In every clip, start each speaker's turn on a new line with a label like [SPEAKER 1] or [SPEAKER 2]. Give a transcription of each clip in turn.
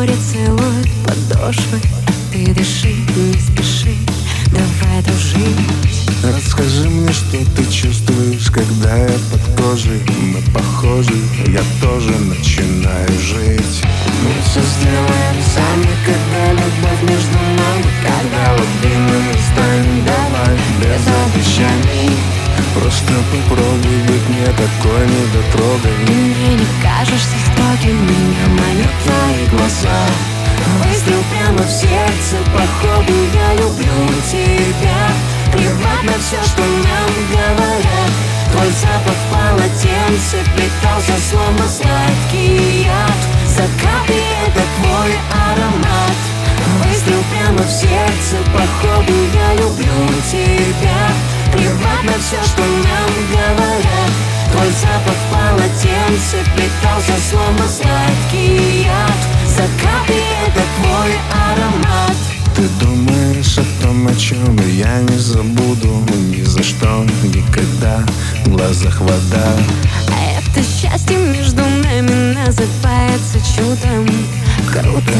[SPEAKER 1] море целует подошвы. Ты дыши, не спеши, давай дружить.
[SPEAKER 2] Расскажи мне, что ты чувствуешь, когда я под кожей. Мы похожи, я тоже начинаю жить. Мы все
[SPEAKER 1] сделаем сами,
[SPEAKER 2] когда любовь между нами.
[SPEAKER 1] Когда
[SPEAKER 2] любимыми станем,
[SPEAKER 1] давай, без обещаний.
[SPEAKER 2] Просто попробуй быть мне такой недотрогой
[SPEAKER 1] Ты мне не кажешься строгим, меня манит в сердце, походу я люблю тебя. Плевать на все, что нам говорят. Твой запах в полотенце питался словно сладкий яд. За капли это твой аромат. Выстрел прямо в сердце, походу я люблю тебя. Плевать на все, что нам говорят
[SPEAKER 2] думаешь о том, о чем я не забуду Ни за что, никогда, в глазах вода.
[SPEAKER 1] А это счастье между нами называется чудом. Круто,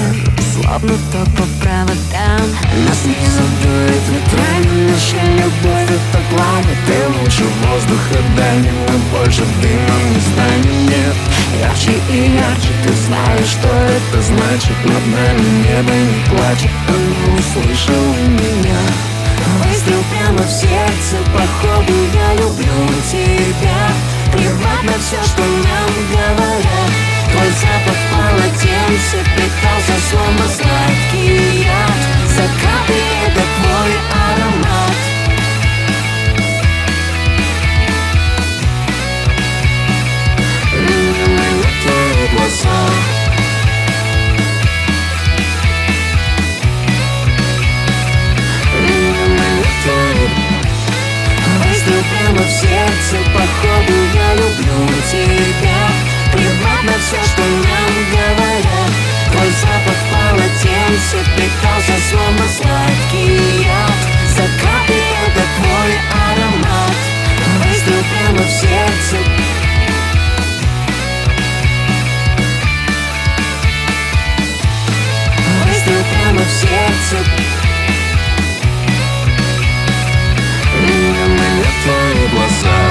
[SPEAKER 1] словно ток по проводам Нас не задует ветрами,
[SPEAKER 2] наша любовь это пламя Ты лучше воздуха дай мы больше дымом не станем, нет
[SPEAKER 1] Ярче и ярче, ты знаешь, что это
[SPEAKER 2] значит? Над нами небо не
[SPEAKER 1] плачет,
[SPEAKER 2] оно услышало меня.
[SPEAKER 1] Выстрел прямо в сердце, походу я люблю тебя. Плевать на все, что нам говорят. Твой запах полотенце. Питался словно сладкий в сердце Походу я люблю тебя. Плевать все, что нам говорят Твой запах в полотенце Питался словно сладкий яд. Закаты — это твой аромат. Выстрел прямо в сердце. Выстрел прямо в сердце.
[SPEAKER 2] sun.